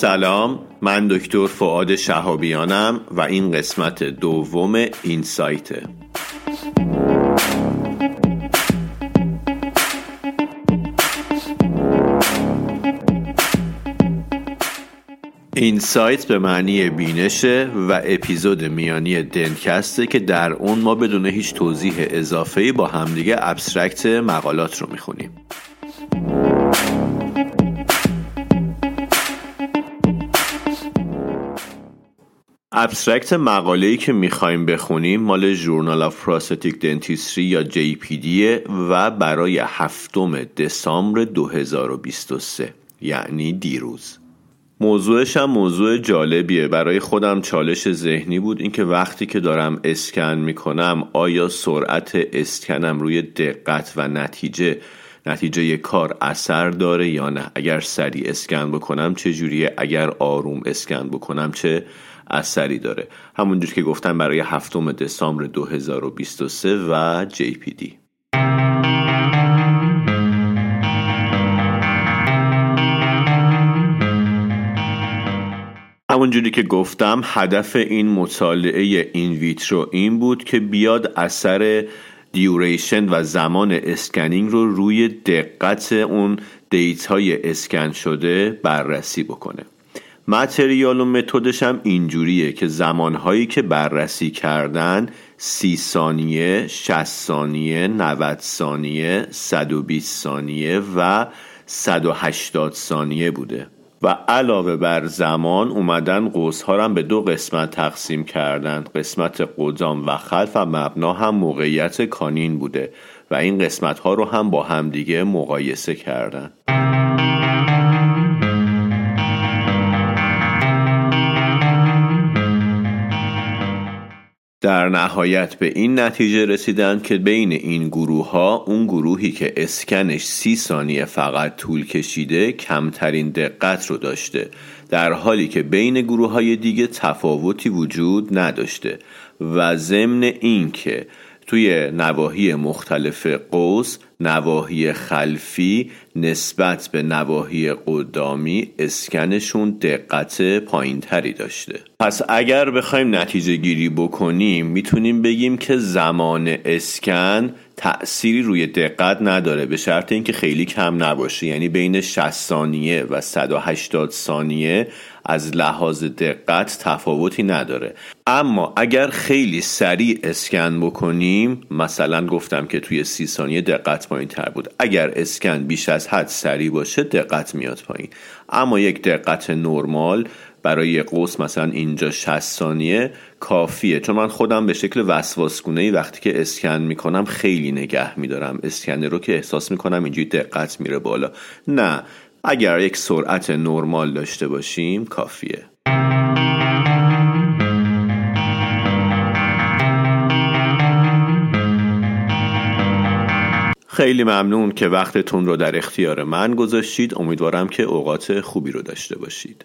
سلام من دکتر فعاد شهابیانم و این قسمت دوم این سایته این سایت به معنی بینشه و اپیزود میانی دنکسته که در اون ما بدون هیچ توضیح اضافه با همدیگه ابسترکت مقالات رو می‌خونیم. abstract مقاله‌ای که می‌خوایم بخونیم مال Journal of Prosthetic Dentistry یا JPD و برای هفتم دسامبر 2023 یعنی دیروز. موضوعش هم موضوع جالبیه. برای خودم چالش ذهنی بود. اینکه وقتی که دارم اسکن می‌کنم آیا سرعت اسکنم روی دقت و نتیجه نتیجه کار اثر داره یا نه؟ اگر سریع اسکن بکنم چه جوریه؟ اگر آروم اسکن بکنم چه اثری داره. همونجور که گفتم برای هفتم دسامبر 2023 و JPD همونجوری که گفتم هدف این مطالعه این ویترو این بود که بیاد اثر دیوریشن و زمان اسکنینگ رو روی دقت اون دیت های اسکن شده بررسی بکنه. متریال و متدش هم اینجوریه که زمانهایی که بررسی کردن سی ثانیه، 60 ثانیه، 90 ثانیه، 120 ثانیه و 180 ثانیه بوده. و علاوه بر زمان اومدن قوس ها هم به دو قسمت تقسیم کردن. قسمت قدام و خلف و مبنا هم موقعیت کانین بوده و این قسمت ها رو هم با همدیگه مقایسه کردن. در نهایت به این نتیجه رسیدن که بین این گروه ها اون گروهی که اسکنش سی ثانیه فقط طول کشیده کمترین دقت رو داشته در حالی که بین گروه های دیگه تفاوتی وجود نداشته و ضمن این که توی نواحی مختلف قوس نواحی خلفی نسبت به نواحی قدامی اسکنشون دقت پایینتری داشته. پس اگر بخوایم نتیجه گیری بکنیم می‌تونیم بگیم که زمان اسکن تأثیری روی دقت نداره به شرط اینکه خیلی کم نباشه. یعنی بین 60 ثانیه و 180 ثانیه از لحاظ دقت تفاوتی نداره. اما اگر خیلی سریع اسکن بکنیم مثلا گفتم که توی سی ثانیه دقت پایین تر بود. اگر اسکن بیش از حد سریع باشه دقت میاد پایین. اما یک دقت نرمال برای قوس مثلا اینجا 60 ثانیه کافیه. چون من خودم به شکل وسواسگونه ای وقتی که اسکن می‌کنم خیلی نگه میدارم. اسکنر رو که احساس می‌کنم اینجوری دقت میره بالا. نه اگر یک سرعت نرمال داشته باشیم کافیه. خیلی ممنون که وقتتون رو در اختیار من گذاشتید. امیدوارم که اوقات خوبی رو داشته باشید.